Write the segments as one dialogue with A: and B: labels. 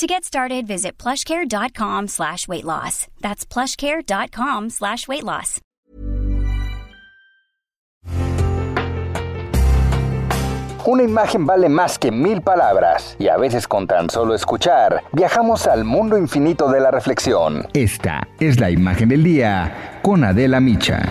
A: To get started, visit plushcare.com slash weight loss. That's plushcare.com slash weight loss.
B: Una imagen vale más que mil palabras y a veces con tan solo escuchar viajamos al mundo infinito de la reflexión.
C: Esta es la imagen del día con Adela Micha.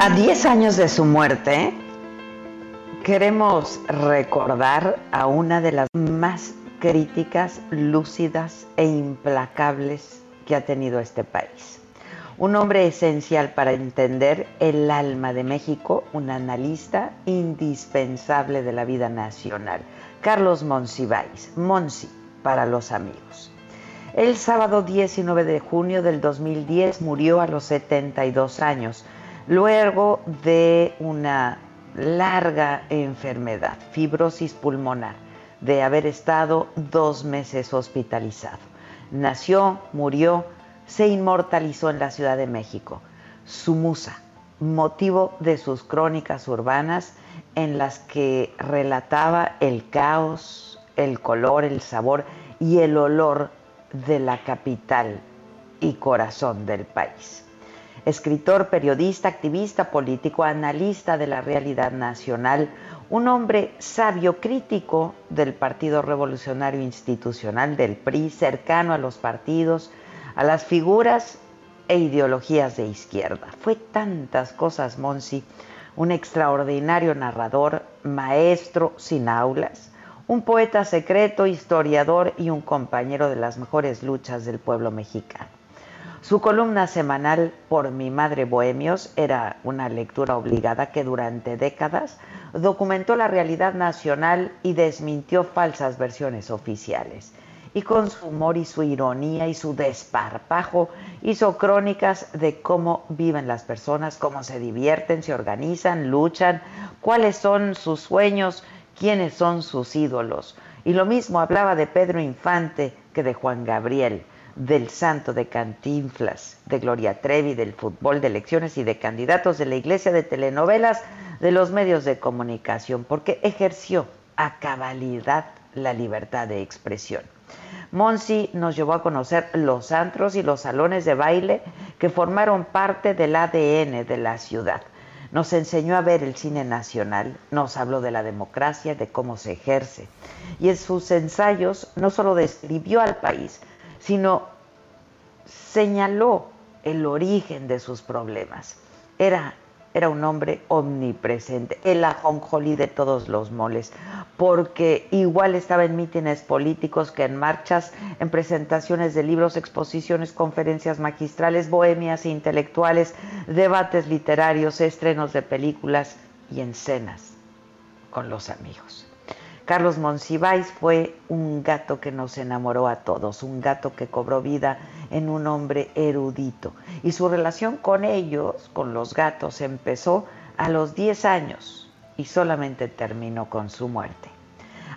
D: A 10 años de su muerte, queremos recordar a una de las más críticas, lúcidas e implacables que ha tenido este país. Un hombre esencial para entender el alma de México, un analista indispensable de la vida nacional, Carlos Monsiváis, Monsi para los amigos. El sábado 19 de junio del 2010 murió a los 72 años luego de una larga enfermedad, fibrosis pulmonar, de haber estado dos meses hospitalizado. Nació, murió, se inmortalizó en la Ciudad de México. Su musa, motivo de sus crónicas urbanas en las que relataba el caos, el color, el sabor y el olor de la capital y corazón del país escritor, periodista, activista político, analista de la realidad nacional, un hombre sabio, crítico del Partido Revolucionario Institucional, del PRI, cercano a los partidos, a las figuras e ideologías de izquierda. Fue tantas cosas, Monsi, un extraordinario narrador, maestro sin aulas, un poeta secreto, historiador y un compañero de las mejores luchas del pueblo mexicano. Su columna semanal Por mi madre Bohemios era una lectura obligada que durante décadas documentó la realidad nacional y desmintió falsas versiones oficiales. Y con su humor y su ironía y su desparpajo hizo crónicas de cómo viven las personas, cómo se divierten, se organizan, luchan, cuáles son sus sueños, quiénes son sus ídolos. Y lo mismo hablaba de Pedro Infante que de Juan Gabriel del santo de Cantinflas, de Gloria Trevi, del fútbol, de elecciones y de candidatos de la iglesia, de telenovelas, de los medios de comunicación, porque ejerció a cabalidad la libertad de expresión. Monsi nos llevó a conocer los antros y los salones de baile que formaron parte del ADN de la ciudad. Nos enseñó a ver el cine nacional, nos habló de la democracia, de cómo se ejerce. Y en sus ensayos no solo describió al país, sino señaló el origen de sus problemas. Era, era un hombre omnipresente, el ajonjolí de todos los moles, porque igual estaba en mítines políticos que en marchas, en presentaciones de libros, exposiciones, conferencias magistrales, bohemias intelectuales, debates literarios, estrenos de películas y en cenas con los amigos. Carlos Monsiváis fue un gato que nos enamoró a todos, un gato que cobró vida en un hombre erudito. Y su relación con ellos, con los gatos, empezó a los 10 años y solamente terminó con su muerte.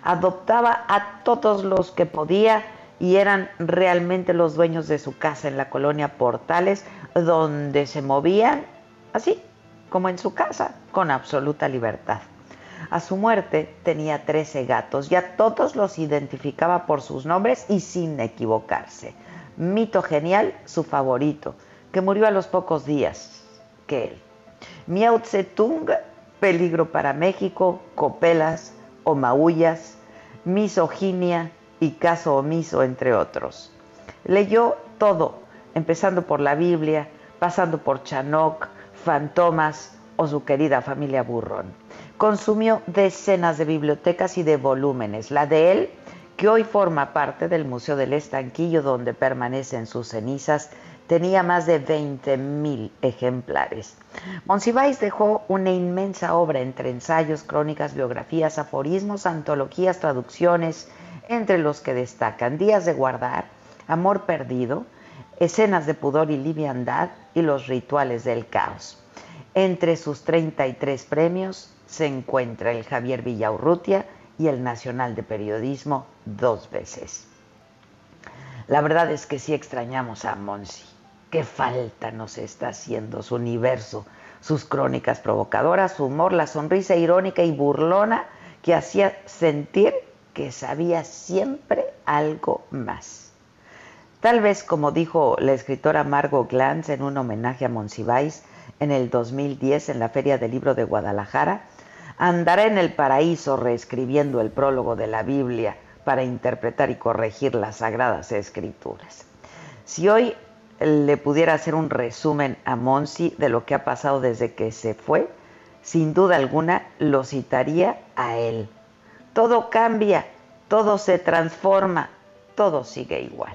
D: Adoptaba a todos los que podía y eran realmente los dueños de su casa en la colonia Portales, donde se movían así, como en su casa, con absoluta libertad. A su muerte tenía 13 gatos y a todos los identificaba por sus nombres y sin equivocarse. Mito genial, su favorito, que murió a los pocos días que él. Miao Tse-tung, peligro para México, copelas o maullas, misoginia y caso omiso, entre otros. Leyó todo, empezando por la Biblia, pasando por Chanok, Fantomas su querida familia Burrón consumió decenas de bibliotecas y de volúmenes. La de él, que hoy forma parte del Museo del Estanquillo donde permanecen sus cenizas, tenía más de 20.000 ejemplares. Monsiváis dejó una inmensa obra entre ensayos, crónicas, biografías, aforismos, antologías, traducciones, entre los que destacan Días de Guardar, Amor Perdido, Escenas de Pudor y Liviandad y Los Rituales del Caos. Entre sus 33 premios se encuentra el Javier Villaurrutia y el Nacional de Periodismo dos veces. La verdad es que sí extrañamos a Monsi. Qué falta nos está haciendo su universo, sus crónicas provocadoras, su humor, la sonrisa irónica y burlona que hacía sentir que sabía siempre algo más. Tal vez, como dijo la escritora Margot Glantz en un homenaje a Monsiváis en el 2010 en la Feria del Libro de Guadalajara, andará en el paraíso reescribiendo el prólogo de la Biblia para interpretar y corregir las sagradas escrituras. Si hoy le pudiera hacer un resumen a Monsi de lo que ha pasado desde que se fue, sin duda alguna lo citaría a él. Todo cambia, todo se transforma, todo sigue igual.